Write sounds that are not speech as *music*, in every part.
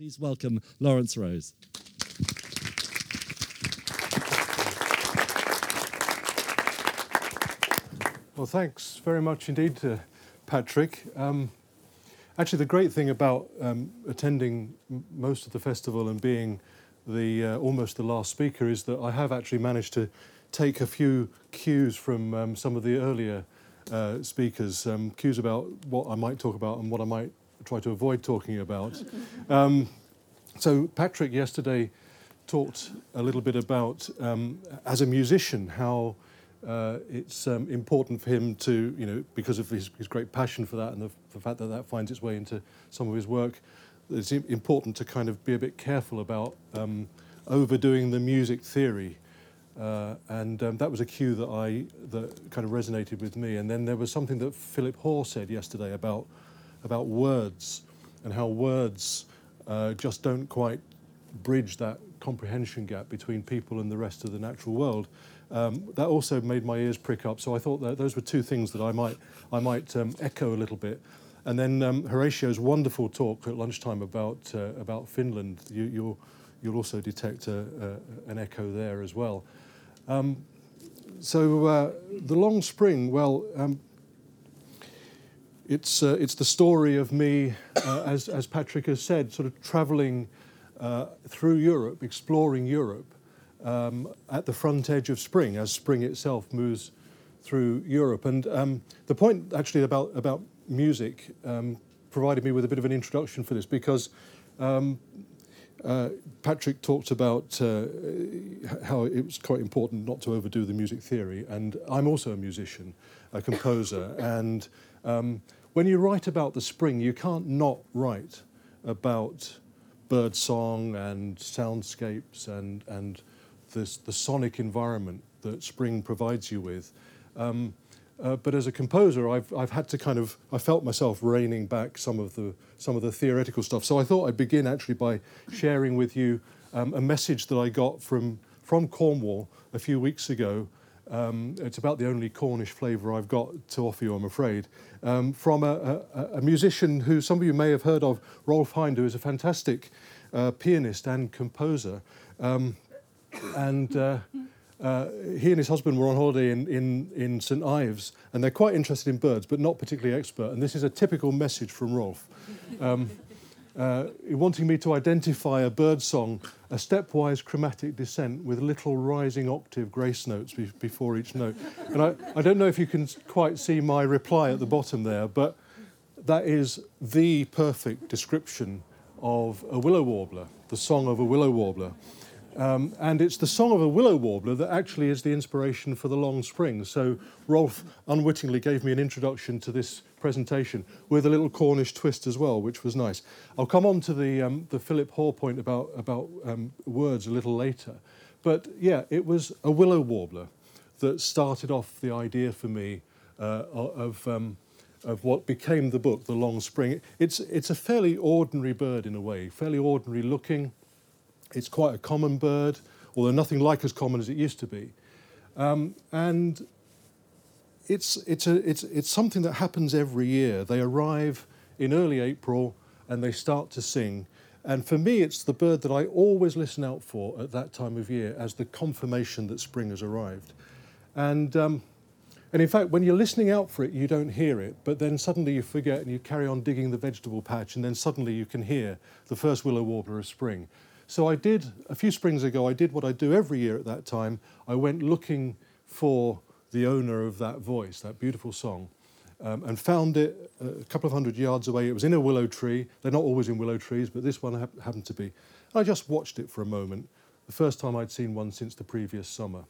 Please welcome Laurence Rose. Well, thanks very much indeed to Patrick. Um, actually, the great thing about um, attending m- most of the festival and being the uh, almost the last speaker is that I have actually managed to take a few cues from um, some of the earlier uh, speakers, um, cues about what I might talk about and what I might try to avoid talking about. *laughs* Um, so, Patrick yesterday talked a little bit about, um, as a musician, how uh, it's um, important for him to, you know, because of his, his great passion for that and the, the fact that that finds its way into some of his work, it's important to kind of be a bit careful about um, overdoing the music theory. Uh, and um, that was a cue that I that kind of resonated with me. And then there was something that Philip Hoare said yesterday about about words and how words uh, just don't quite bridge that comprehension gap between people and the rest of the natural world. Um, that also made my ears prick up. So I thought that those were two things that I might I might um, echo a little bit. And then um, Horatio's wonderful talk at lunchtime about uh, about Finland. You, you'll you'll also detect a, a, an echo there as well. Um, so uh, the long spring, well, um, it's uh, it's the story of me, uh, as as Patrick has said, sort of travelling uh, through Europe, exploring Europe um, at the front edge of spring, as spring itself moves through Europe. And um, the point actually about about music um, provided me with a bit of an introduction for this because. Um, uh, Patrick talked about uh, how it was quite important not to overdo the music theory, and I'm also a musician, a composer, and um, when you write about the spring, you can't not write about bird song and soundscapes and and this, the sonic environment that spring provides you with. Um, uh, but as a composer, I've, I've had to kind of I felt myself reining back some of the some of the theoretical stuff. So I thought I'd begin actually by sharing with you um, a message that I got from from Cornwall a few weeks ago. Um, it's about the only Cornish flavour I've got to offer you, I'm afraid. Um, from a, a, a musician who some of you may have heard of, Rolf Hind, who is a fantastic uh, pianist and composer. Um, and uh, uh, he and his husband were on holiday in, in, in St Ives, and they're quite interested in birds, but not particularly expert. And this is a typical message from Rolf. Uh, wanting me to identify a bird song, a stepwise chromatic descent with little rising octave grace notes be- before each note. And I, I don't know if you can quite see my reply at the bottom there, but that is the perfect description of a willow warbler, the song of a willow warbler. Um, and it's the song of a willow warbler that actually is the inspiration for the long spring. So Rolf unwittingly gave me an introduction to this presentation with a little Cornish twist as well, which was nice. I'll come on to the, um, the Philip Hoare point about, about um, words a little later. But yeah, it was a willow warbler that started off the idea for me uh, of, um, of what became the book, The Long Spring. It's, it's a fairly ordinary bird in a way, fairly ordinary looking. It's quite a common bird, although nothing like as common as it used to be. Um, and it's, it's, a, it's, it's something that happens every year. They arrive in early April and they start to sing. And for me, it's the bird that I always listen out for at that time of year as the confirmation that spring has arrived. And, um, and in fact, when you're listening out for it, you don't hear it, but then suddenly you forget and you carry on digging the vegetable patch, and then suddenly you can hear the first willow warbler of spring. So I did, a few springs ago, I did what I do every year at that time. I went looking for the owner of that voice, that beautiful song, um, and found it a couple of hundred yards away. It was in a willow tree. They're not always in willow trees, but this one hap- happened to be. I just watched it for a moment, the first time I'd seen one since the previous summer.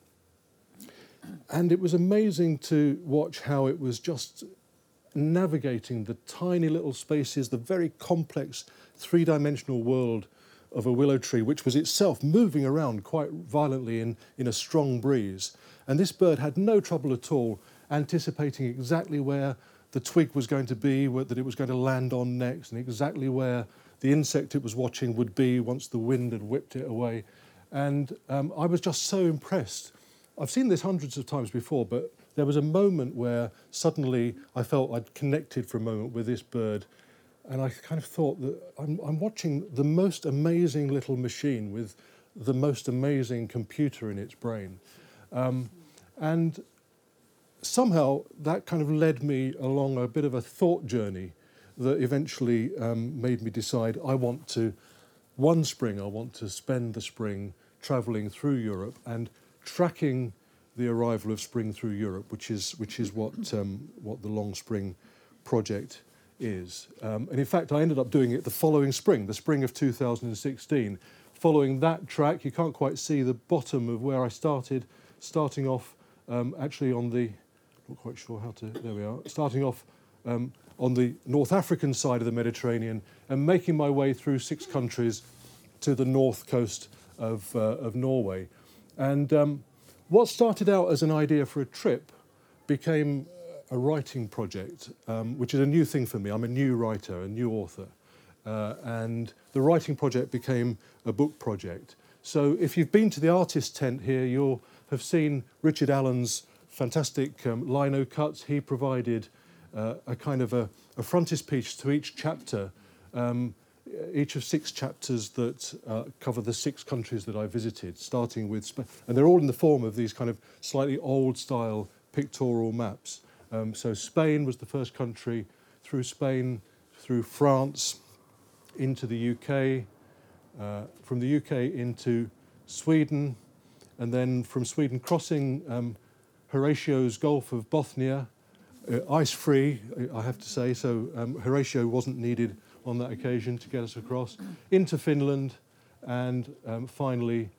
And it was amazing to watch how it was just navigating the tiny little spaces, the very complex three dimensional world of a willow tree, which was itself moving around quite violently in, in a strong breeze. And this bird had no trouble at all anticipating exactly where the twig was going to be, where, that it was going to land on next, and exactly where the insect it was watching would be once the wind had whipped it away. And um, I was just so impressed. I've seen this hundreds of times before, but there was a moment where suddenly I felt I'd connected for a moment with this bird and I kind of thought that I'm, I'm watching the most amazing little machine with the most amazing computer in its brain. Um, and somehow that kind of led me along a bit of a thought journey that eventually um, made me decide I want to, one spring, I want to spend the spring traveling through Europe and tracking the arrival of spring through Europe, which is, which is what, um, what the Long Spring project is. Um, and in fact, I ended up doing it the following spring, the spring of 2016. Following that track, you can't quite see the bottom of where I started, starting off um, actually on the, not quite sure how to, there we are, starting off um, on the North African side of the Mediterranean and making my way through six countries to the north coast of, uh, of Norway. And um, what started out as an idea for a trip became a writing project, um, which is a new thing for me. I'm a new writer, a new author. Uh, and the writing project became a book project. So if you've been to the artist tent here, you'll have seen Richard Allen's fantastic um, lino cuts. He provided uh, a kind of a, a frontispiece to each chapter, um, each of six chapters that uh, cover the six countries that I visited, starting with, Sp- and they're all in the form of these kind of slightly old style pictorial maps. Um, so Spain was the first country, through Spain, through France, into the UK, uh, from the UK into Sweden, and then from Sweden crossing um, Horatio's Gulf of Bothnia, uh, ice free, I have to say, so um, Horatio wasn't needed on that occasion to get us across, into Finland, and um, finally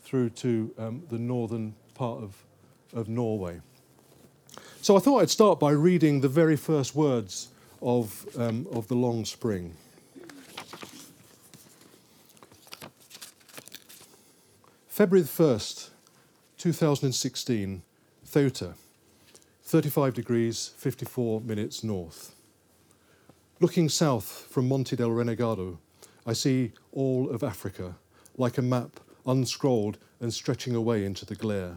through to um, the northern part of, of Norway. So I thought I'd start by reading the very first words of, um, of the Long Spring. February 1st, 2016, Ceuta, 35 degrees 54 minutes north. Looking south from Monte del Renegado, I see all of Africa, like a map unscrolled and stretching away into the glare.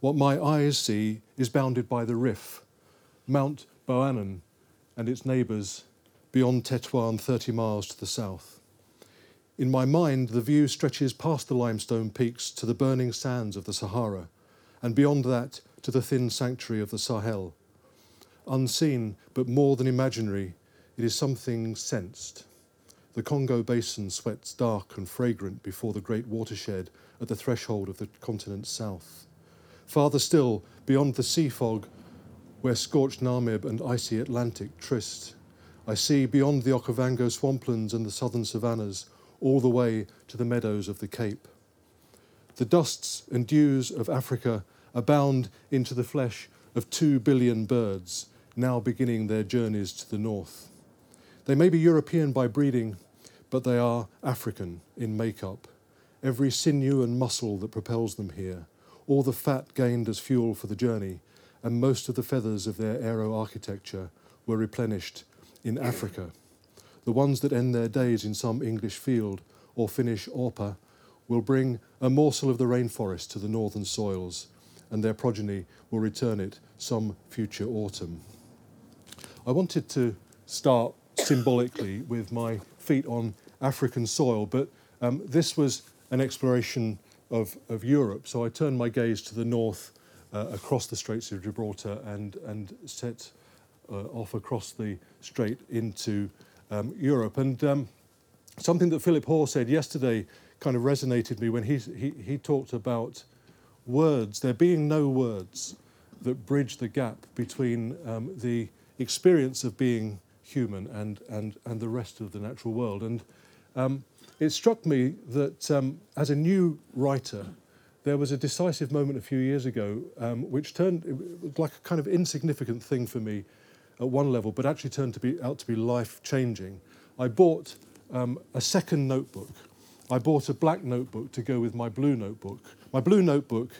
What my eyes see is bounded by the Rif, Mount Boannan and its neighbours beyond Tetuan 30 miles to the south. In my mind, the view stretches past the limestone peaks to the burning sands of the Sahara, and beyond that to the thin sanctuary of the Sahel. Unseen, but more than imaginary, it is something sensed. The Congo basin sweats dark and fragrant before the great watershed at the threshold of the continent's south. Farther still, beyond the sea fog, where scorched Namib and icy Atlantic tryst, I see beyond the Okavango swamplands and the southern savannas, all the way to the meadows of the Cape. The dusts and dews of Africa abound into the flesh of two billion birds, now beginning their journeys to the north. They may be European by breeding, but they are African in makeup. Every sinew and muscle that propels them here all the fat gained as fuel for the journey, and most of the feathers of their aero architecture were replenished in Africa. The ones that end their days in some English field or Finnish orpa will bring a morsel of the rainforest to the northern soils, and their progeny will return it some future autumn. I wanted to start symbolically with my feet on African soil, but um, this was an exploration of, of Europe. So I turned my gaze to the north uh, across the Straits of Gibraltar and, and set uh, off across the strait into um, Europe. And um, something that Philip Hoare said yesterday kind of resonated me when he, he, he talked about words, there being no words that bridge the gap between um, the experience of being human and, and, and the rest of the natural world. And um, it struck me that um, as a new writer, there was a decisive moment a few years ago um, which turned like a kind of insignificant thing for me at one level, but actually turned to be out to be life changing. I bought um, a second notebook. I bought a black notebook to go with my blue notebook. My blue notebook,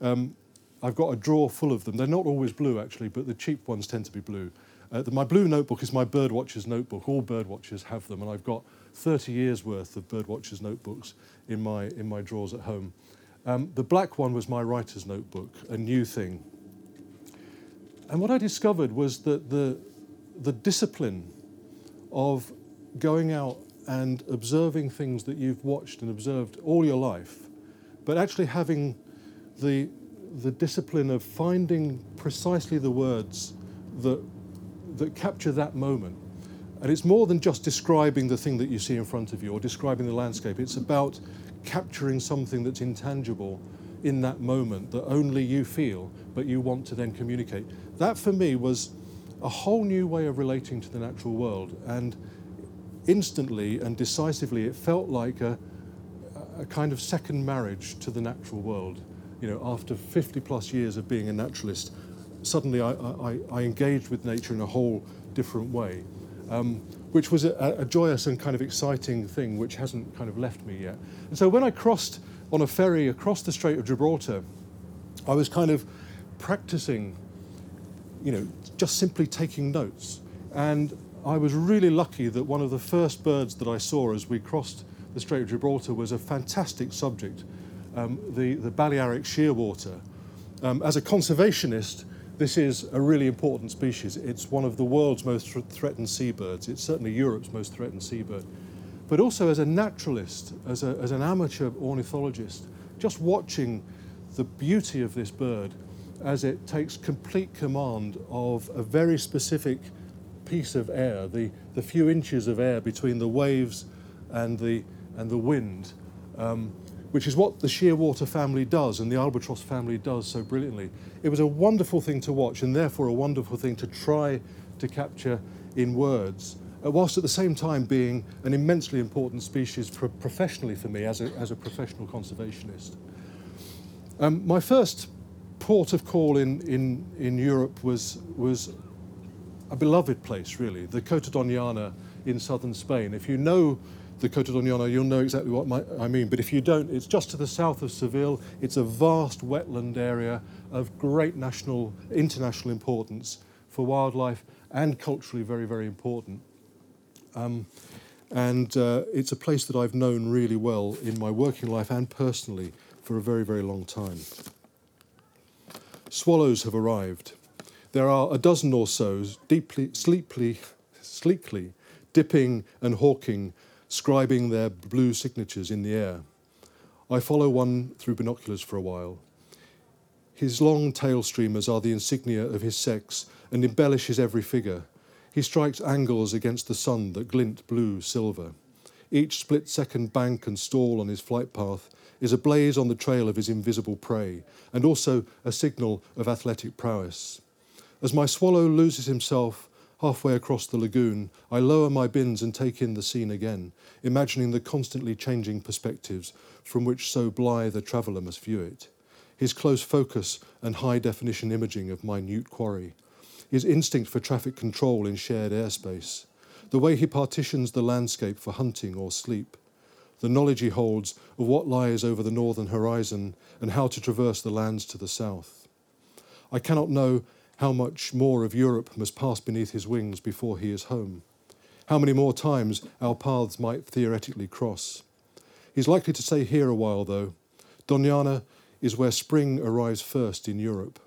um, I've got a drawer full of them. They're not always blue actually, but the cheap ones tend to be blue. Uh, the, my blue notebook is my birdwatcher's notebook. All birdwatchers have them, and I've got 30 years worth of Birdwatchers notebooks in my, in my drawers at home. Um, the black one was my writer's notebook, a new thing. And what I discovered was that the, the discipline of going out and observing things that you've watched and observed all your life, but actually having the, the discipline of finding precisely the words that, that capture that moment. And it's more than just describing the thing that you see in front of you or describing the landscape. It's about capturing something that's intangible in that moment that only you feel, but you want to then communicate. That for me was a whole new way of relating to the natural world. And instantly and decisively, it felt like a, a kind of second marriage to the natural world. You know, after 50 plus years of being a naturalist, suddenly I, I, I engaged with nature in a whole different way, um, which was a, a joyous and kind of exciting thing which hasn't kind of left me yet. And so when I crossed on a ferry across the Strait of Gibraltar, I was kind of practicing, you know, just simply taking notes. And I was really lucky that one of the first birds that I saw as we crossed the Strait of Gibraltar was a fantastic subject, um, the, the Balearic shearwater. Um, as a conservationist, this is a really important species. It's one of the world's most th- threatened seabirds. It's certainly Europe's most threatened seabird. But also as a naturalist, as, a, as an amateur ornithologist, just watching the beauty of this bird as it takes complete command of a very specific piece of air, the, the few inches of air between the waves and the, and the wind, um, which is what the shearwater family does and the albatross family does so brilliantly. It was a wonderful thing to watch and therefore a wonderful thing to try to capture in words, uh, whilst at the same time being an immensely important species pro- professionally for me as a, as a professional conservationist. Um, my first port of call in, in, in Europe was, was a beloved place, really, the Coto Doñana in southern Spain. If you know the Coto Doñana, you'll know exactly what my, I mean. But if you don't, it's just to the south of Seville. It's a vast wetland area of great national, international importance for wildlife and culturally very, very important. Um, and uh, it's a place that I've known really well in my working life and personally for a very, very long time. Swallows have arrived. There are a dozen or so, deeply, sleepily, sleekly dipping and hawking, scribing their blue signatures in the air. I follow one through binoculars for a while. His long tail streamers are the insignia of his sex and embellish his every figure. He strikes angles against the sun that glint blue silver. Each split second bank and stall on his flight path is a blaze on the trail of his invisible prey, and also a signal of athletic prowess. As my swallow loses himself halfway across the lagoon, I lower my bins and take in the scene again, imagining the constantly changing perspectives from which so blithe a traveller must view it. His close focus and high definition imaging of minute quarry, his instinct for traffic control in shared airspace, the way he partitions the landscape for hunting or sleep, the knowledge he holds of what lies over the northern horizon and how to traverse the lands to the south. I cannot know how much more of Europe must pass beneath his wings before he is home. How many more times our paths might theoretically cross. He's likely to stay here a while, though. Doñana is where spring arrives first in Europe.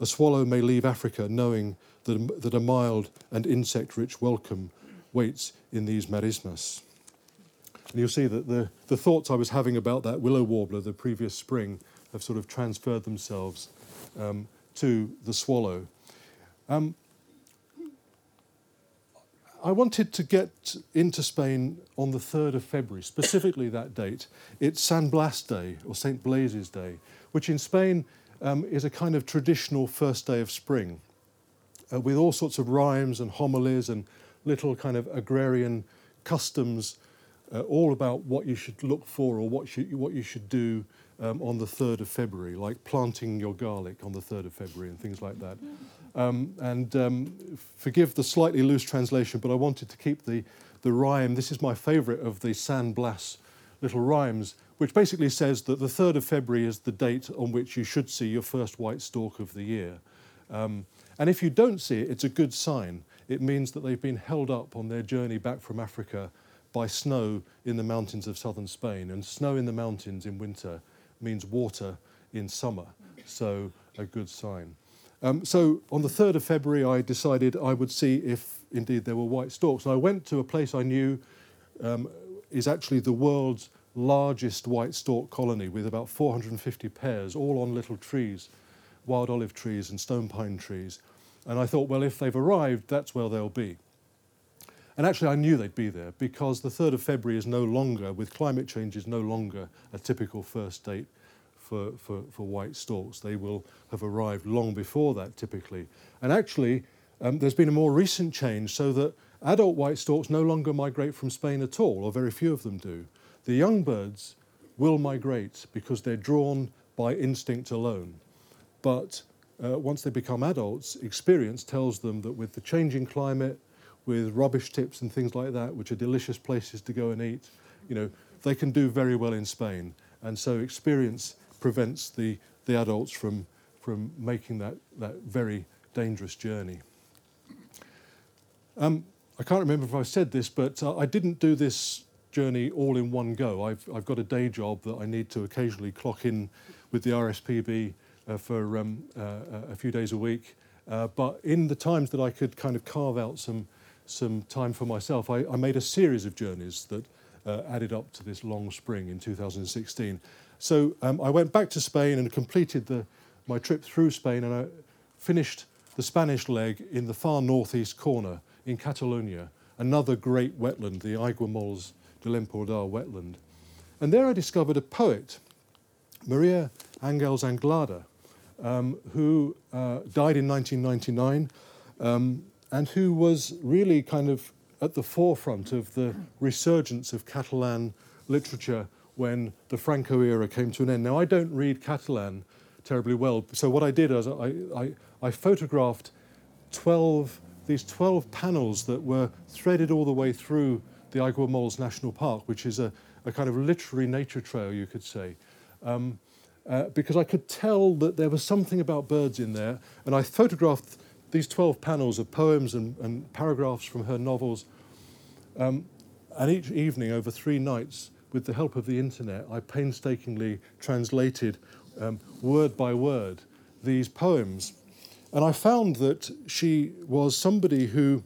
A swallow may leave Africa knowing that, that a mild and insect rich welcome waits in these marismas. And you'll see that the, the thoughts I was having about that willow warbler the previous spring have sort of transferred themselves um, to the swallow. Um, I wanted to get into Spain on the 3rd of February, specifically that date. It's San Blas Day, or St. Blaise's Day, which in Spain um, is a kind of traditional first day of spring, uh, with all sorts of rhymes and homilies and little kind of agrarian customs, uh, all about what you should look for or what, should, what you should do um, on the 3rd of February, like planting your garlic on the 3rd of February and things like that. Um, and um, forgive the slightly loose translation, but I wanted to keep the, the rhyme. This is my favourite of the San Blas little rhymes, which basically says that the 3rd of February is the date on which you should see your first white stork of the year. Um, and if you don't see it, it's a good sign. It means that they've been held up on their journey back from Africa by snow in the mountains of southern Spain. And snow in the mountains in winter means water in summer, so a good sign. Um, so on the 3rd of February, I decided I would see if indeed there were white storks. And I went to a place I knew um, is actually the world's largest white stork colony with about 450 pairs, all on little trees, wild olive trees and stone pine trees. And I thought, well, if they've arrived, that's where they'll be. And actually, I knew they'd be there because the 3rd of February is no longer, with climate change, is no longer a typical first date for, for, for white storks. They will have arrived long before that, typically. And actually, um, there's been a more recent change so that adult white storks no longer migrate from Spain at all, or very few of them do. The young birds will migrate because they're drawn by instinct alone. But uh, once they become adults, experience tells them that with the changing climate, with rubbish tips and things like that, which are delicious places to go and eat, you know, they can do very well in Spain. And so experience prevents the, the adults from, from making that, that very dangerous journey. Um, I can't remember if I said this, but uh, I didn't do this journey all in one go. I've, I've got a day job that I need to occasionally clock in with the RSPB uh, for um, uh, a few days a week. Uh, but in the times that I could kind of carve out some, some time for myself, I, I made a series of journeys that uh, added up to this long spring in 2016. So um, I went back to Spain and completed the, my trip through Spain, and I finished the Spanish leg in the far northeast corner in Catalonia, another great wetland, the Aiguamolls de l'Empordà wetland. And there I discovered a poet, Maria Angels Anglada, um, who uh, died in 1999 um, and who was really kind of at the forefront of the resurgence of Catalan literature when the Franco era came to an end. Now, I don't read Catalan terribly well, so what I did was I, I, I photographed 12, these 12 panels that were threaded all the way through the Aiguamolls National Park, which is a, a kind of literary nature trail, you could say. Um, uh, because I could tell that there was something about birds in there, and I photographed these 12 panels of poems and, and paragraphs from her novels. Um, and each evening, over three nights, with the help of the internet, I painstakingly translated um, word by word these poems. And I found that she was somebody who,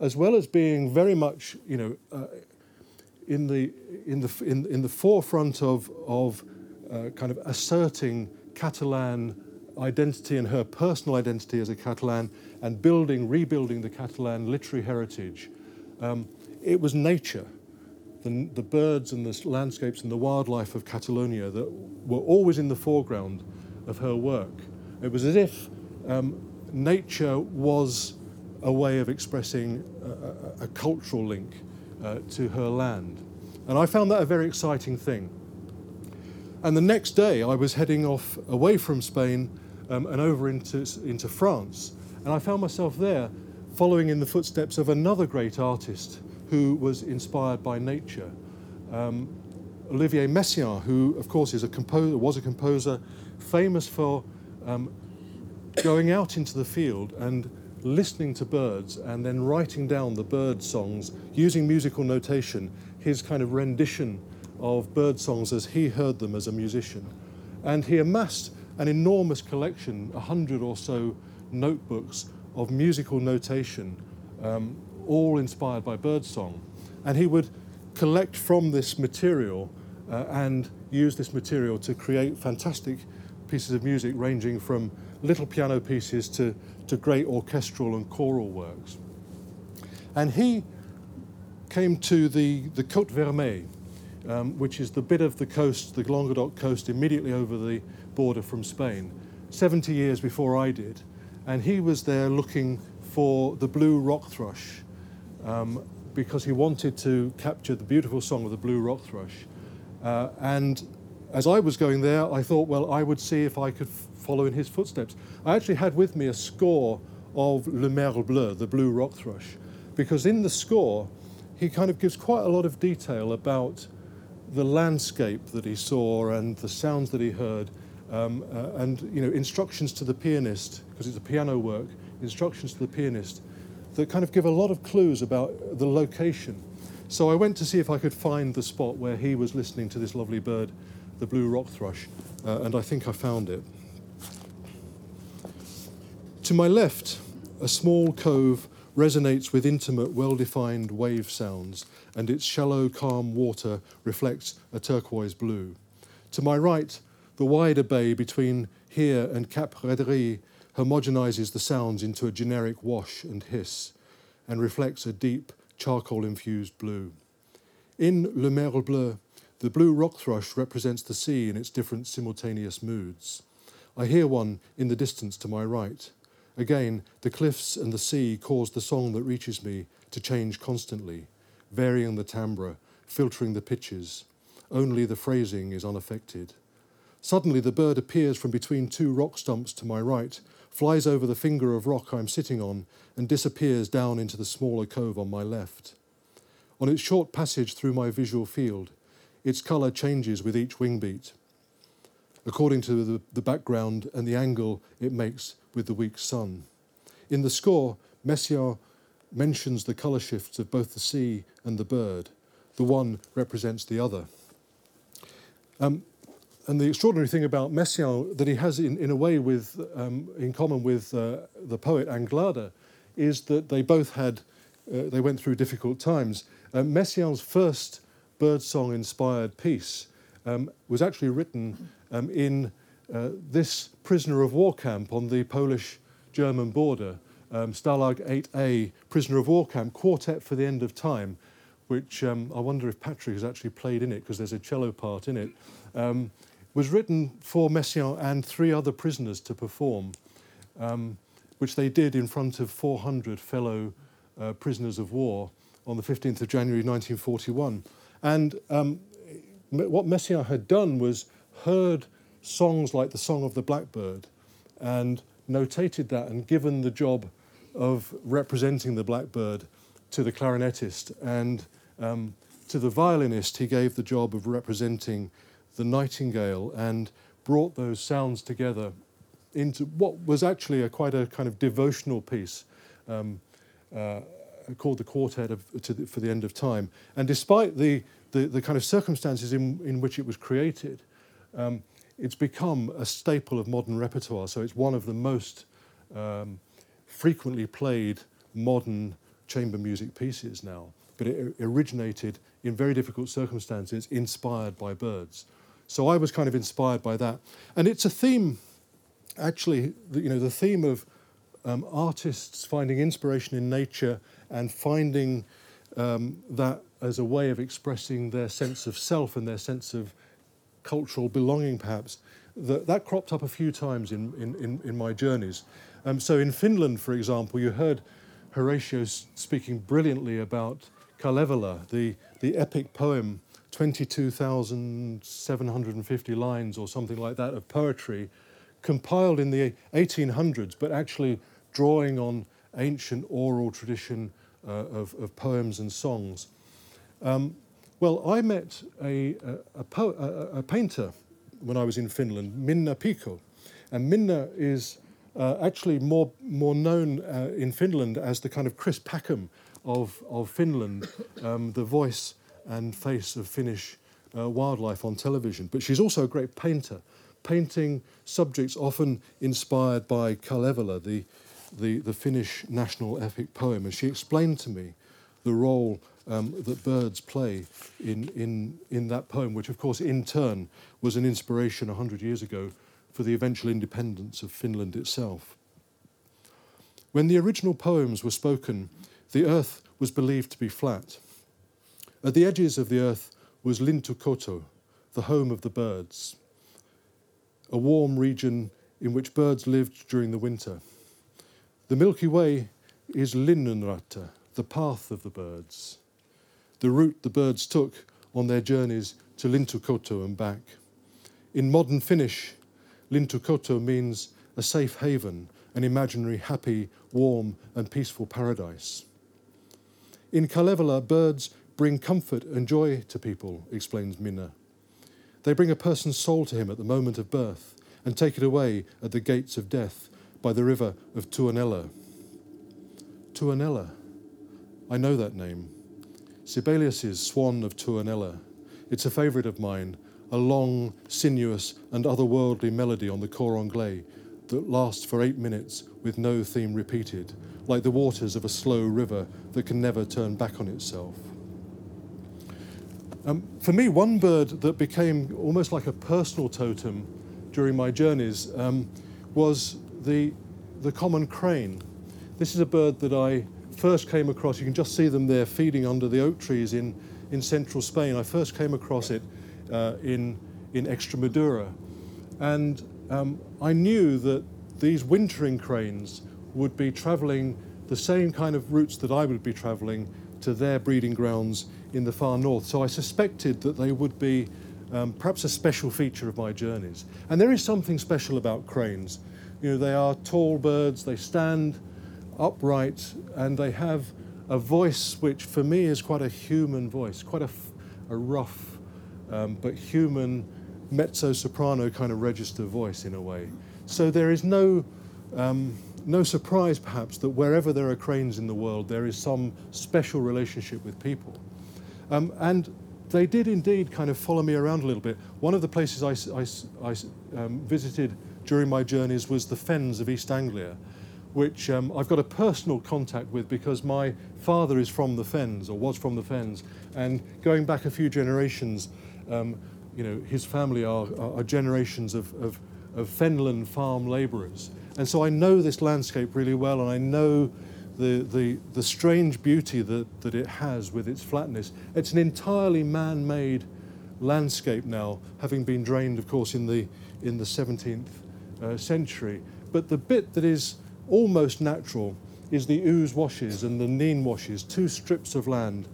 as well as being very much, you know, uh, in the in the in, in the forefront of of uh, kind of asserting Catalan identity and her personal identity as a Catalan and building, rebuilding the Catalan literary heritage. Um, it was nature, the, the birds and the landscapes and the wildlife of Catalonia that were always in the foreground of her work. It was as if um, nature was a way of expressing a, a, a cultural link uh, to her land. And I found that a very exciting thing. And the next day, I was heading off away from Spain um, and over into, into France. And I found myself there following in the footsteps of another great artist who was inspired by nature. Um, Olivier Messiaen, who, of course, is a composer, was a composer famous for um, going out into the field and listening to birds and then writing down the bird songs using musical notation, his kind of rendition of bird songs as he heard them as a musician. And he amassed an enormous collection, a hundred or so notebooks of musical notation, um, all inspired by birdsong. And he would collect from this material uh, and use this material to create fantastic pieces of music, ranging from little piano pieces to, to great orchestral and choral works. And he came to the, the Côte Vermeille, um, which is the bit of the coast, the Languedoc coast, immediately over the border from Spain, 70 years before I did. And he was there looking for the blue rock thrush um, because he wanted to capture the beautiful song of the blue rock thrush. Uh, and as I was going there, I thought, well, I would see if I could f- follow in his footsteps. I actually had with me a score of Le Merle Bleu, the blue rock thrush, because in the score, he kind of gives quite a lot of detail about the landscape that he saw and the sounds that he heard, um, uh, and you know instructions to the pianist because it's a piano work. Instructions to the pianist that kind of give a lot of clues about the location. So I went to see if I could find the spot where he was listening to this lovely bird, the blue rock thrush, uh, and I think I found it. To my left, a small cove resonates with intimate, well defined wave sounds, and its shallow, calm water reflects a turquoise blue. To my right, the wider bay between here and Cap Réderis homogenizes the sounds into a generic wash and hiss and reflects a deep, charcoal infused blue. In Le Merle Bleu, the blue rock thrush represents the sea in its different simultaneous moods. I hear one in the distance to my right. Again, the cliffs and the sea cause the song that reaches me to change constantly, varying the timbre, filtering the pitches. Only the phrasing is unaffected. Suddenly, the bird appears from between two rock stumps to my right, flies over the finger of rock I'm sitting on, and disappears down into the smaller cove on my left. On its short passage through my visual field, its colour changes with each wing beat, according to the, the background and the angle it makes with the weak sun. In the score, Messiaen mentions the colour shifts of both the sea and the bird. The one represents the other. Um, and the extraordinary thing about Messiaen that he has in, in a way with, um, in common with uh, the poet Anglada is that they both had, uh, they went through difficult times. Um, Messiaen's first birdsong inspired piece um, was actually written um, in uh, this prisoner of war camp on the Polish German border, um, Stalag 8A, prisoner of war camp, Quartet for the End of Time, which um, I wonder if Patrick has actually played in it because there's a cello part in it, um, was written for Messiaen and three other prisoners to perform, um, which they did in front of 400 fellow uh, prisoners of war on the 15th of January 1941. And um, what Messiaen had done was heard songs like the Song of the Blackbird and notated that and given the job of representing the blackbird to the clarinetist and um, to the violinist he gave the job of representing the nightingale and brought those sounds together into what was actually a quite a kind of devotional piece um, uh, called the Quartet of, the, for the End of Time. And despite the, the, the, kind of circumstances in, in which it was created, um, it's become a staple of modern repertoire. So it's one of the most um, frequently played modern chamber music pieces now. But it originated in very difficult circumstances, inspired by birds. So I was kind of inspired by that. And it's a theme, actually, you know, the theme of um, artists finding inspiration in nature and finding um, that as a way of expressing their sense of self and their sense of cultural belonging, perhaps. That, that cropped up a few times in, in, in, in my journeys. Um, so in Finland, for example, you heard Horatio speaking brilliantly about Kalevala, the, the epic poem 22,750 lines or something like that of poetry, compiled in the 1800s, but actually drawing on ancient oral tradition uh, of, of, poems and songs. Um, well, I met a, a, a, a, painter when I was in Finland, Minna Pyykkö. And Minna is uh, actually more, more known uh, in Finland as the kind of Chris Packham of, of Finland, um, the voice and face of Finnish uh, wildlife on television. But she's also a great painter, painting subjects often inspired by Kalevala, the, the, the Finnish national epic poem. And she explained to me the role um, that birds play in, in, in that poem, which, of course, in turn was an inspiration 100 years ago for the eventual independence of Finland itself. When the original poems were spoken, the earth was believed to be flat. At the edges of the earth was Lintukoto, the home of the birds, a warm region in which birds lived during the winter. The Milky Way is Linnunrata, the path of the birds, the route the birds took on their journeys to Lintukoto and back. In modern Finnish, Lintukoto means a safe haven, an imaginary, happy, warm, and peaceful paradise. In Kalevala, birds bring comfort and joy to people, explains Minna. They bring a person's soul to him at the moment of birth and take it away at the gates of death by the river of Tuonela. Tuonela. I know that name. Sibelius's Swan of Tuonela. It's a favourite of mine, a long, sinuous, and otherworldly melody on the cor anglais that lasts for eight minutes with no theme repeated, like the waters of a slow river that can never turn back on itself. Um, for me, one bird that became almost like a personal totem during my journeys um, was the, the common crane. This is a bird that I first came across. You can just see them there feeding under the oak trees in, in central Spain. I first came across it uh, in, in Extremadura. And um, I knew that these wintering cranes would be traveling the same kind of routes that I would be traveling to their breeding grounds in the far north. So I suspected that they would be um, perhaps a special feature of my journeys. And there is something special about cranes. You know, they are tall birds, they stand upright, and they have a voice which for me is quite a human voice, quite a, a rough um, but human mezzo soprano kind of register voice in a way. So there is no, um, no surprise perhaps that wherever there are cranes in the world, there is some special relationship with people. Um, and they did indeed kind of follow me around a little bit. One of the places I, I, I um, visited during my journeys was the Fens of East Anglia, which um, I've got a personal contact with because my father is from the Fens, or was from the Fens, and going back a few generations, um, you know, his family are, are, are generations of, of, of fenland farm labourers. And so I know this landscape really well, and I know the, the, the strange beauty that, that it has with its flatness. It's an entirely man made landscape now, having been drained, of course, in the, in the 17th uh, century. But the bit that is almost natural is the Ouse washes and the Nene washes, two strips of land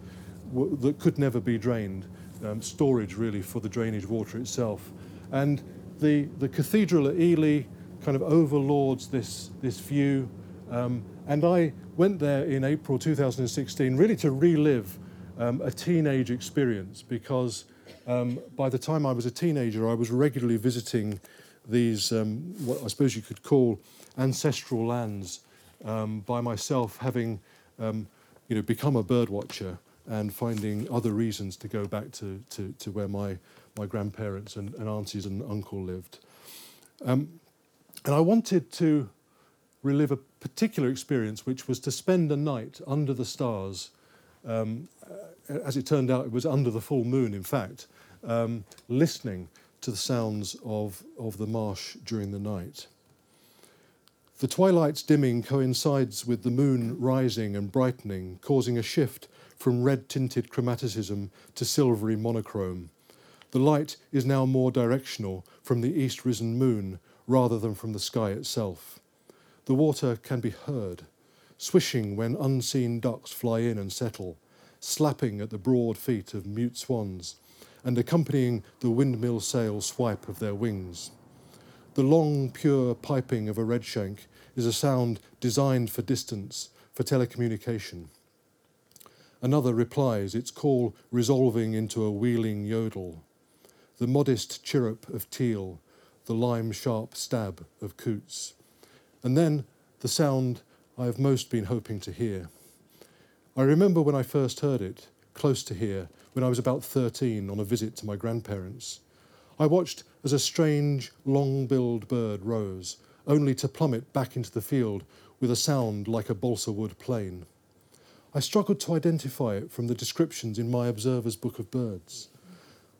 w- that could never be drained, um, storage really for the drainage water itself. And the, the cathedral at Ely kind of overlords this, this view. Um, and I went there in April 2016 really to relive um, a teenage experience because um, by the time I was a teenager, I was regularly visiting these, um, what I suppose you could call ancestral lands um, by myself, having um, you know, become a bird watcher and finding other reasons to go back to, to, to where my, my grandparents and, and aunties and uncle lived. Um, and I wanted to relive a particular experience, which was to spend a night under the stars. Um, as it turned out, it was under the full moon, in fact, um, listening to the sounds of, of the marsh during the night. The twilight's dimming coincides with the moon rising and brightening, causing a shift from red tinted chromaticism to silvery monochrome. The light is now more directional from the east risen moon rather than from the sky itself. The water can be heard, swishing when unseen ducks fly in and settle, slapping at the broad feet of mute swans, and accompanying the windmill sail swipe of their wings. The long, pure piping of a redshank is a sound designed for distance, for telecommunication. Another replies, its call resolving into a wheeling yodel. The modest chirrup of teal, the lime sharp stab of coots and then the sound I have most been hoping to hear. I remember when I first heard it, close to here, when I was about 13 on a visit to my grandparents. I watched as a strange, long billed bird rose, only to plummet back into the field with a sound like a balsa wood plane. I struggled to identify it from the descriptions in my observer's book of birds.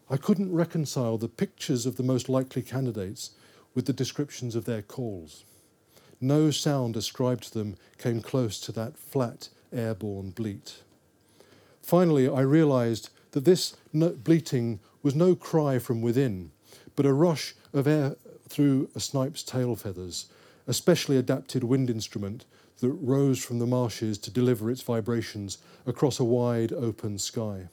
I couldn't reconcile the pictures of the most likely candidates with the descriptions of their calls. No sound ascribed to them came close to that flat, airborne bleat. Finally, I realized that this bleating was no cry from within, but a rush of air through a snipe's tail feathers, a specially adapted wind instrument that rose from the marshes to deliver its vibrations across a wide open sky.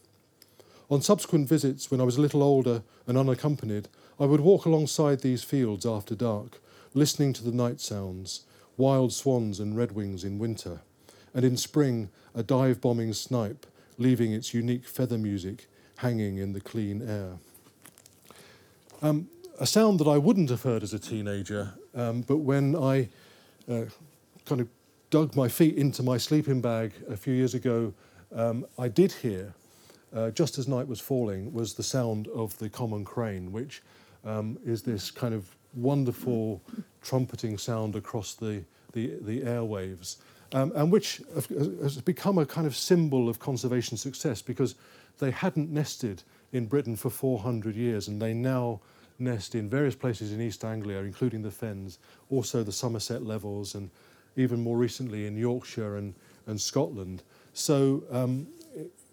On subsequent visits, when I was a little older and unaccompanied, I would walk alongside these fields after dark, listening to the night sounds, wild swans and redwings in winter, and in spring, a dive bombing snipe, leaving its unique feather music hanging in the clean air. Um, a sound that I wouldn't have heard as a teenager, um, but when I uh, kind of dug my feet into my sleeping bag a few years ago, um, I did hear, uh, just as night was falling, was the sound of the common crane, which um, is this kind of wonderful trumpeting sound across the, the, the airwaves, um, and which has become a kind of symbol of conservation success because they hadn't nested in Britain for 400 years and they now nest in various places in East Anglia, including the Fens, also the Somerset levels, and even more recently in Yorkshire and, and Scotland. So, um,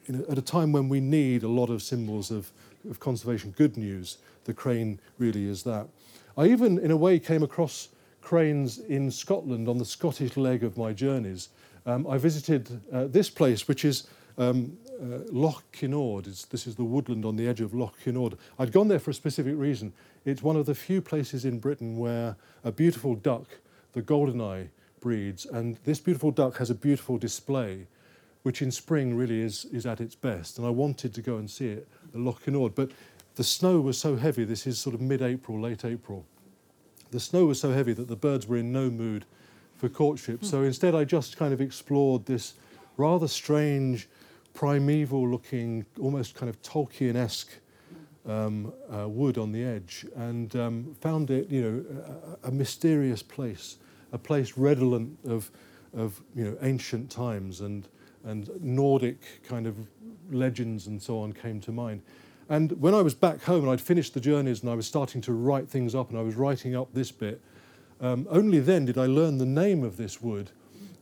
know, at a time when we need a lot of symbols of, of conservation good news, the crane really is that. I even, in a way, came across cranes in Scotland on the Scottish leg of my journeys. Um, I visited uh, this place, which is um, uh, Loch Kinnaird. It's, this is the woodland on the edge of Loch Kinnaird. I'd gone there for a specific reason. It's one of the few places in Britain where a beautiful duck, the goldeneye, breeds, and this beautiful duck has a beautiful display, which in spring really is, is at its best. And I wanted to go and see it at Loch Kinnaird, but the snow was so heavy, this is sort of mid-April, late April. The snow was so heavy that the birds were in no mood for courtship. Mm. So instead I just kind of explored this rather strange, primeval looking, almost kind of Tolkien-esque um, uh, wood on the edge and um, found it, you know, a, a, mysterious place, a place redolent of, of you know, ancient times and, and Nordic kind of legends and so on came to mind. And when I was back home and I'd finished the journeys and I was starting to write things up and I was writing up this bit, um, only then did I learn the name of this wood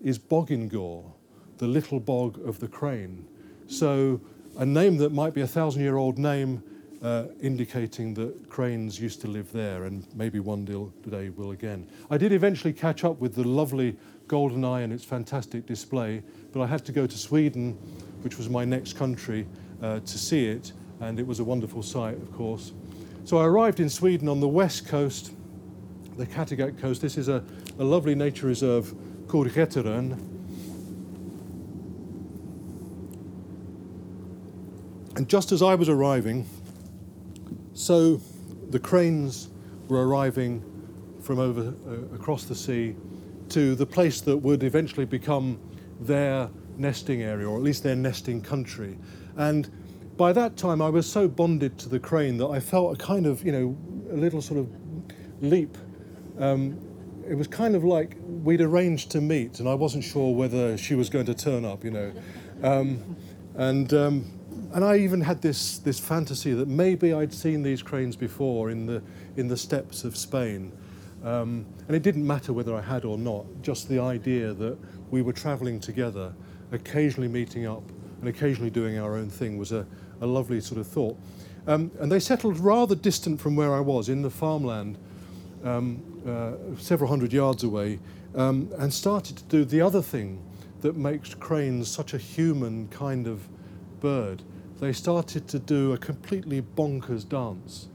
is Boggingore, the little bog of the crane. So a name that might be a thousand year old name uh, indicating that cranes used to live there and maybe one day will again. I did eventually catch up with the lovely goldeneye and its fantastic display, but I had to go to Sweden, which was my next country, uh, to see it and it was a wonderful sight, of course. So I arrived in Sweden on the west coast, the Kattegat coast. This is a, a lovely nature reserve called Getterön. And just as I was arriving, so the cranes were arriving from over uh, across the sea to the place that would eventually become their nesting area, or at least their nesting country. And by that time, I was so bonded to the crane that I felt a kind of, you know, a little sort of leap. Um, it was kind of like we'd arranged to meet, and I wasn't sure whether she was going to turn up, you know. Um, and um, and I even had this this fantasy that maybe I'd seen these cranes before in the in the steppes of Spain. Um, and it didn't matter whether I had or not, just the idea that we were traveling together, occasionally meeting up and occasionally doing our own thing was a, a lovely sort of thought. Um, and they settled rather distant from where I was in the farmland, um, uh, several hundred yards away, um, and started to do the other thing that makes cranes such a human kind of bird. They started to do a completely bonkers dance,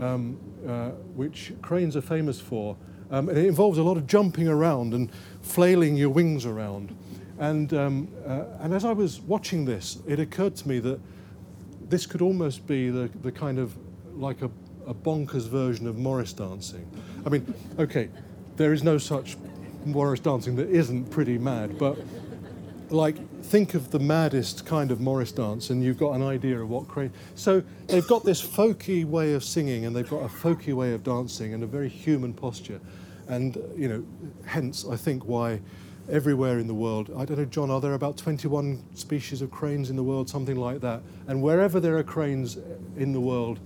um, uh, which cranes are famous for. Um, and it involves a lot of jumping around and flailing your wings around. And, um, uh, and as I was watching this, it occurred to me that this could almost be the, the kind of like a, a bonkers version of Morris dancing. I mean, okay, there is no such Morris dancing that isn't pretty mad, but like think of the maddest kind of Morris dance and you've got an idea of what crazy. So they've got this folky way of singing and they've got a folky way of dancing and a very human posture. And, you know, hence I think why everywhere in the world. I don't know, John, are there about 21 species of cranes in the world, something like that? And wherever there are cranes in the world,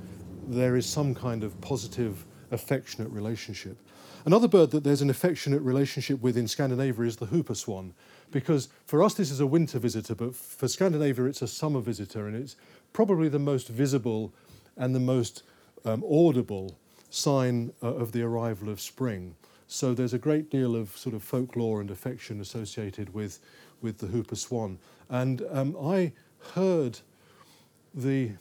there is some kind of positive, affectionate relationship. Another bird that there's an affectionate relationship with in Scandinavia is the whooper swan, because for us this is a winter visitor, but for Scandinavia it's a summer visitor, and it's probably the most visible and the most um, audible sign uh, of the arrival of spring. So there's a great deal of sort of folklore and affection associated with, with the whooper swan. And um, I heard the,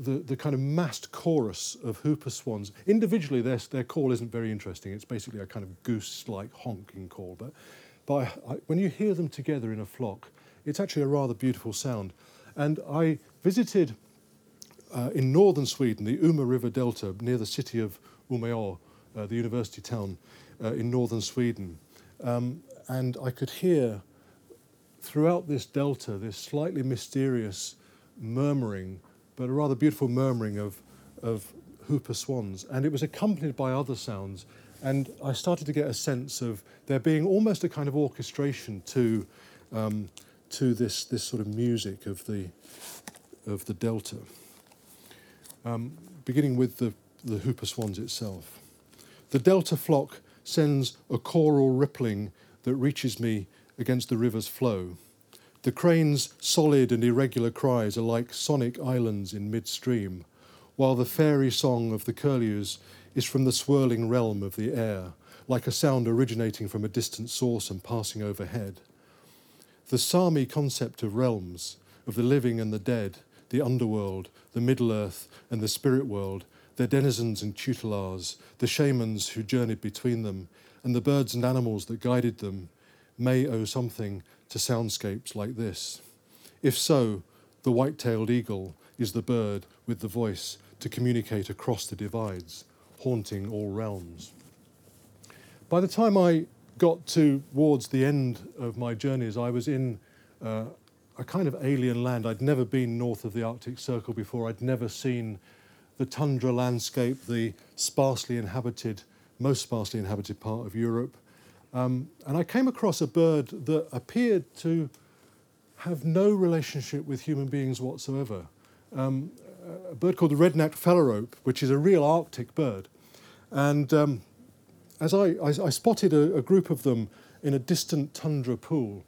the, the kind of massed chorus of whooper swans. Individually, their, their call isn't very interesting. It's basically a kind of goose-like honking call. But, but I, I, when you hear them together in a flock, it's actually a rather beautiful sound. And I visited uh, in northern Sweden, the Ume River Delta, near the city of Umeå, uh, the university town, uh, in northern Sweden. Um, and I could hear throughout this delta this slightly mysterious murmuring, but a rather beautiful murmuring of, of whooper swans, and it was accompanied by other sounds. And I started to get a sense of there being almost a kind of orchestration to, um, to this, this sort of music of the, of the delta, um, beginning with the, the whooper swans itself. The delta flock sends a choral rippling that reaches me against the river's flow. The crane's solid and irregular cries are like sonic islands in midstream, while the fairy song of the curlews is from the swirling realm of the air, like a sound originating from a distant source and passing overhead. The Sami concept of realms, of the living and the dead, the underworld, the Middle Earth, and the spirit world, their denizens and tutelars, the shamans who journeyed between them, and the birds and animals that guided them, may owe something to soundscapes like this. If so, the white tailed eagle is the bird with the voice to communicate across the divides, haunting all realms. By the time I got towards the end of my journeys, I was in uh, a kind of alien land. I'd never been north of the Arctic Circle before, I'd never seen the tundra landscape, the sparsely inhabited, most sparsely inhabited part of Europe. Um, and I came across a bird that appeared to have no relationship with human beings whatsoever. Um, a bird called the red-necked phalarope, which is a real Arctic bird. And um, as I, I, I spotted a, a, group of them in a distant tundra pool,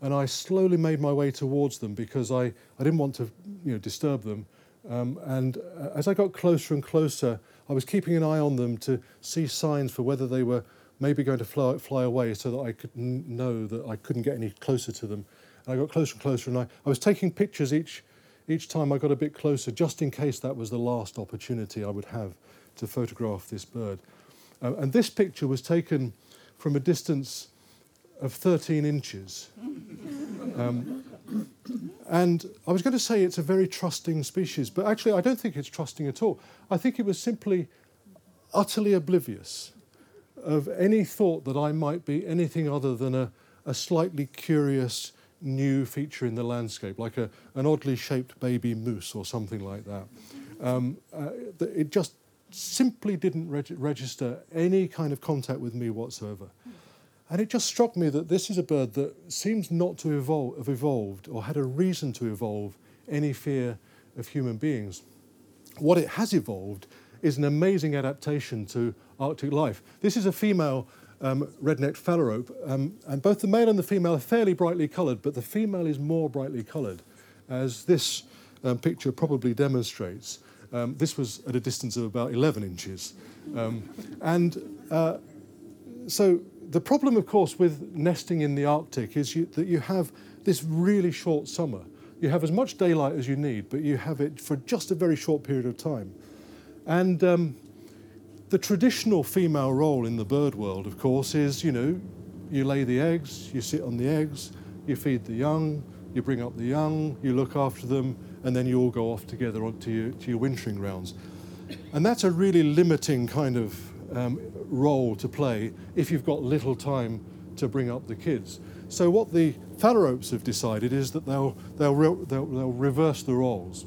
and I slowly made my way towards them because I, I didn't want to you know, disturb them. Um, and uh, as I got closer and closer, I was keeping an eye on them to see signs for whether they were maybe going to fly, fly away so that I could n- know that I couldn't get any closer to them. And I got closer and closer, and I, I was taking pictures each, each time I got a bit closer, just in case that was the last opportunity I would have to photograph this bird. Uh, and this picture was taken from a distance of 13 inches. *laughs* Um, and I was going to say it's a very trusting species, but actually, I don't think it's trusting at all. I think it was simply utterly oblivious of any thought that I might be anything other than a, a slightly curious new feature in the landscape, like a, an oddly shaped baby moose or something like that. Um, uh, it just simply didn't reg- register any kind of contact with me whatsoever. And it just struck me that this is a bird that seems not to evolve, have evolved or had a reason to evolve any fear of human beings. What it has evolved is an amazing adaptation to Arctic life. This is a female um, red-necked phalarope, um, and both the male and the female are fairly brightly coloured, but the female is more brightly coloured, as this um, picture probably demonstrates. Um, this was at a distance of about 11 inches. Um, and uh, so the problem, of course, with nesting in the Arctic is you, that you have this really short summer. You have as much daylight as you need, but you have it for just a very short period of time. And um, the traditional female role in the bird world, of course, is you know, you lay the eggs, you sit on the eggs, you feed the young, you bring up the young, you look after them, and then you all go off together to your, to your wintering grounds. And that's a really limiting kind of um, role to play if you've got little time to bring up the kids. So what the phalaropes have decided is that they'll, they'll, re- they'll, they'll reverse the roles.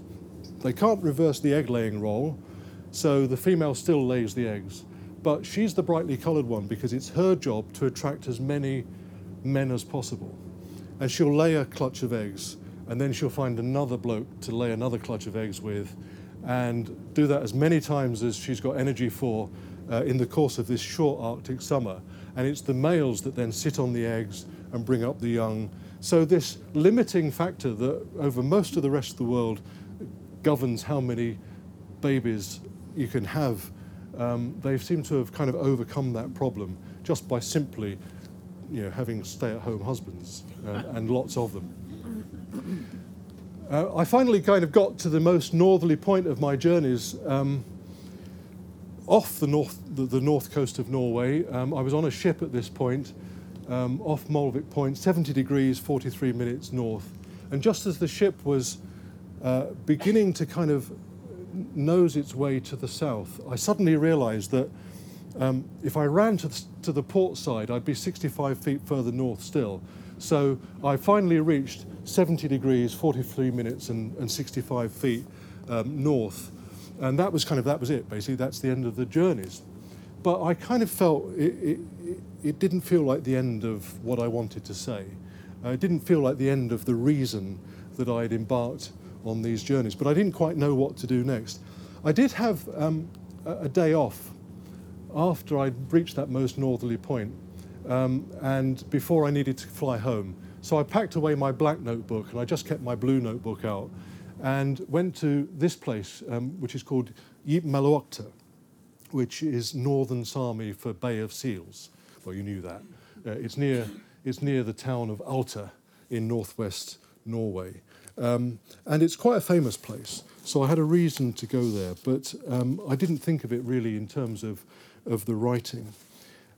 They can't reverse the egg laying role, so the female still lays the eggs. But she's the brightly coloured one because it's her job to attract as many men as possible. And she'll lay a clutch of eggs, and then she'll find another bloke to lay another clutch of eggs with, and do that as many times as she's got energy for uh, in the course of this short Arctic summer. And it's the males that then sit on the eggs and bring up the young. So, this limiting factor that over most of the rest of the world governs how many babies you can have, um, they seem to have kind of overcome that problem just by simply you know, having stay at home husbands uh, *laughs* and lots of them. Uh, I finally kind of got to the most northerly point of my journeys. Um, off the north, the, the, north coast of Norway, um, I was on a ship at this point, um, off Molvik Point, 70 degrees, 43 minutes north. And just as the ship was uh, beginning to kind of nose its way to the south, I suddenly realized that um, if I ran to the, to the port side, I'd be 65 feet further north still. So I finally reached 70 degrees, 43 minutes, and, and 65 feet um, north. And that was kind of that was it. Basically, that's the end of the journeys. But I kind of felt it, it, it didn't feel like the end of what I wanted to say. Uh, it didn't feel like the end of the reason that i had embarked on these journeys. But I didn't quite know what to do next. I did have um, a, a day off after I'd reached that most northerly point, um, and before I needed to fly home. So I packed away my black notebook and I just kept my blue notebook out and went to this place, um, which is called Jiebmaluokta, which is northern Sami for Bay of Seals. Well, you knew that. Uh, it's, near, it's near the town of Alta in northwest Norway. Um, and it's quite a famous place. So I had a reason to go there, but um, I didn't think of it really in terms of, of the writing.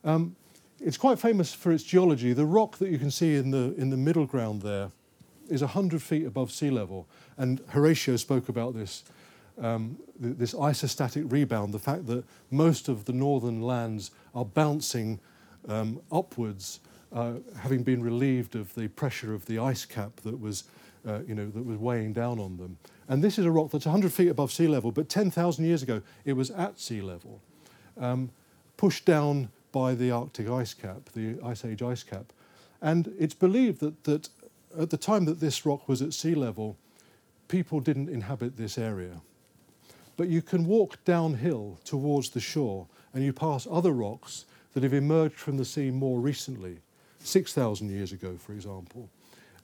Um, it's quite famous for its geology. The rock that you can see in the, in the middle ground there is 100 feet above sea level. And Horatio spoke about this, um, th- this isostatic rebound, the fact that most of the northern lands are bouncing um, upwards, uh, having been relieved of the pressure of the ice cap that was, uh, you know, that was weighing down on them. And this is a rock that's 100 feet above sea level, but 10,000 years ago it was at sea level, um, pushed down by the Arctic ice cap, the Ice Age ice cap. And it's believed that, that at the time that this rock was at sea level, people didn't inhabit this area. But you can walk downhill towards the shore and you pass other rocks that have emerged from the sea more recently, 6,000 years ago, for example.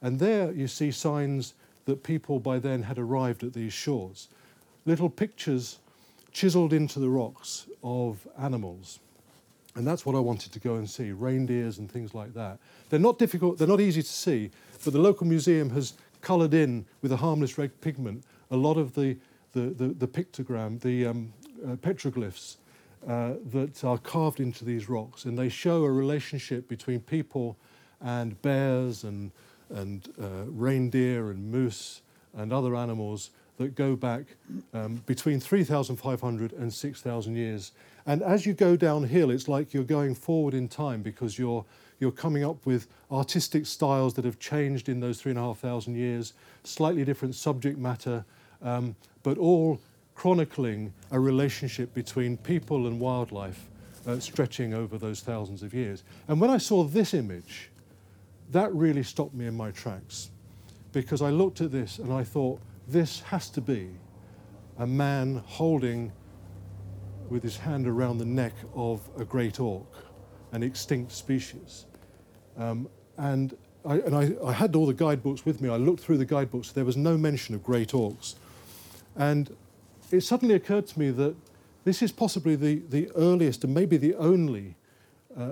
And there you see signs that people by then had arrived at these shores. Little pictures chiseled into the rocks of animals. And that's what I wanted to go and see reindeers and things like that. They're not difficult, they're not easy to see, but the local museum has coloured in with a harmless red pigment a lot of the, the, the, the pictogram, the um, uh, petroglyphs uh, that are carved into these rocks. And they show a relationship between people and bears and, and uh, reindeer and moose and other animals that go back um, between 3,500 and 6,000 years. And as you go downhill, it's like you're going forward in time because you're, you're coming up with artistic styles that have changed in those 3,500 years, slightly different subject matter, um, but all chronicling a relationship between people and wildlife uh, stretching over those thousands of years. And when I saw this image, that really stopped me in my tracks because I looked at this and I thought, this has to be a man holding with his hand around the neck of a great auk, an extinct species. Um, and I, and I, I, had all the guidebooks with me. I looked through the guidebooks. There was no mention of great auks. And it suddenly occurred to me that this is possibly the, the earliest and maybe the only uh,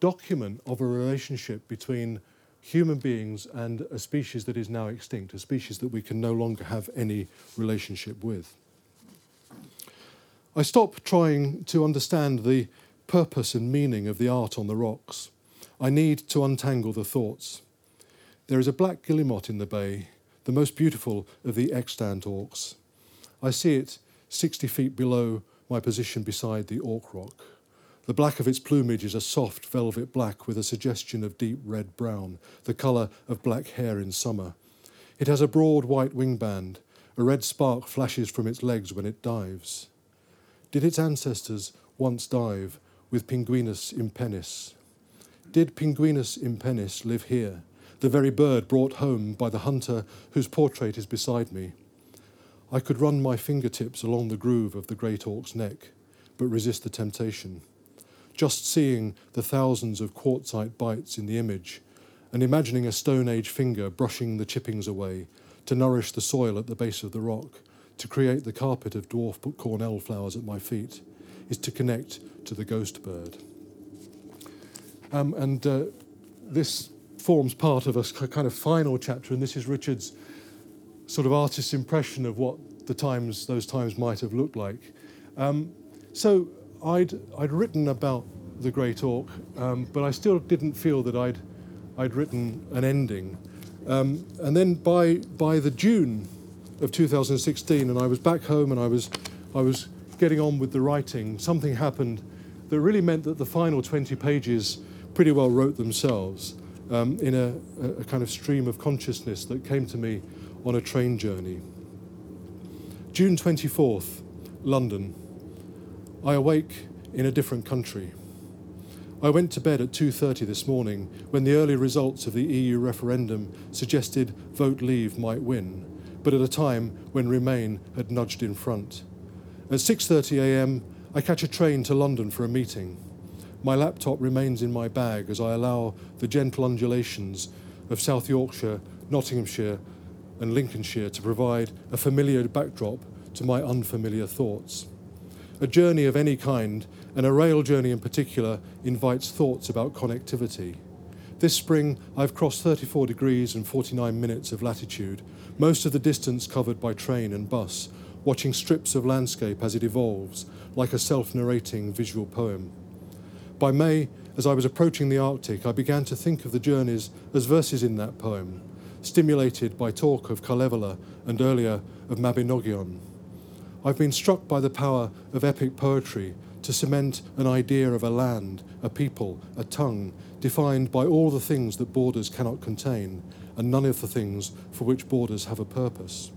document of a relationship between human beings and a species that is now extinct, a species that we can no longer have any relationship with. I stopped trying to understand the purpose and meaning of the art on the rocks. I need to untangle the thoughts. There is a black guillemot in the bay, the most beautiful of the extant auks. I see it 60 feet below my position beside the auk rock. The black of its plumage is a soft velvet black with a suggestion of deep red brown, the colour of black hair in summer. It has a broad white wing band. A red spark flashes from its legs when it dives. Did its ancestors once dive with Pinguinus impennis? Did Pinguinus impennis live here, the very bird brought home by the hunter whose portrait is beside me? I could run my fingertips along the groove of the great auk's neck, but resist the temptation. Just seeing the thousands of quartzite bites in the image, and imagining a Stone Age finger brushing the chippings away to nourish the soil at the base of the rock, to create the carpet of dwarf cornel flowers at my feet is to connect to the ghost bird. Um, and uh, this forms part of a kind of final chapter, and this is Richard's sort of artist's impression of what the times, those times might have looked like. Um, so I'd, I'd written about the Great Auk, um, but I still didn't feel that I'd, I'd written an ending. Um, and then by, by the June of 2016, and I was back home and I was, I was getting on with the writing. Something happened that really meant that the final 20 pages pretty well wrote themselves um, in a, a kind of stream of consciousness that came to me on a train journey. June 24th, London. I awake in a different country. I went to bed at 2:30 this morning when the early results of the EU referendum suggested vote leave might win, but at a time when remain had nudged in front. At 6:30 a.m., I catch a train to London for a meeting. My laptop remains in my bag as I allow the gentle undulations of South Yorkshire, Nottinghamshire, and Lincolnshire to provide a familiar backdrop to my unfamiliar thoughts. A journey of any kind, and a rail journey in particular, invites thoughts about connectivity. This spring, I've crossed 34 degrees and 49 minutes of latitude, most of the distance covered by train and bus, watching strips of landscape as it evolves, like a self narrating visual poem. By May, as I was approaching the Arctic, I began to think of the journeys as verses in that poem, stimulated by talk of Kalevala and earlier of Mabinogion. I've been struck by the power of epic poetry to cement an idea of a land, a people, a tongue, defined by all the things that borders cannot contain, and none of the things for which borders have a purpose.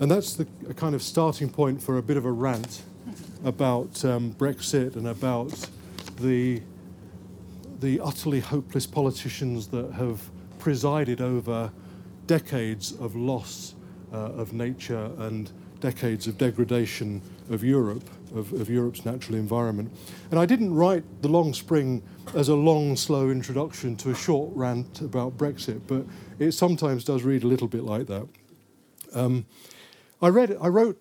And that's the a kind of starting point for a bit of a rant about um, Brexit and about the, the utterly hopeless politicians that have presided over decades of loss uh, of nature and decades of degradation of Europe, of, of Europe's natural environment. And I didn't write The Long Spring as a long, slow introduction to a short rant about Brexit, but it sometimes does read a little bit like that. Um, I, read, I wrote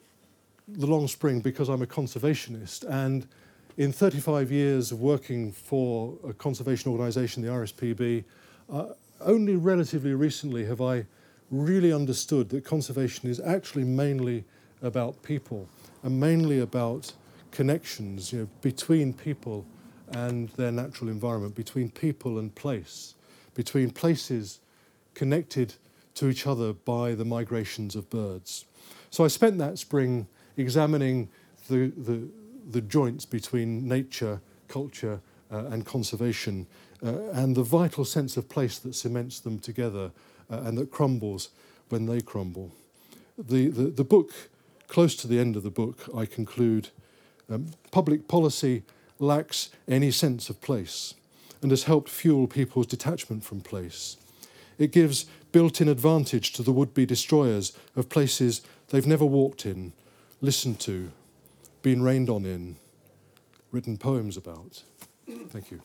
The Long Spring because I'm a conservationist, and in 35 years of working for a conservation organisation, the RSPB, uh, only relatively recently have I really understood that conservation is actually mainly about people and mainly about connections you know, between people and their natural environment, between people and place, between places connected to each other by the migrations of birds. So I spent that spring examining the, the, the joints between nature, culture, uh, and conservation, uh, and the vital sense of place that cements them together uh, and that crumbles when they crumble. The, the, the book, close to the end of the book, I conclude um, public policy lacks any sense of place and has helped fuel people's detachment from place. It gives built in advantage to the would be destroyers of places they've never walked in, listened to, been rained on in, written poems about. Thank you.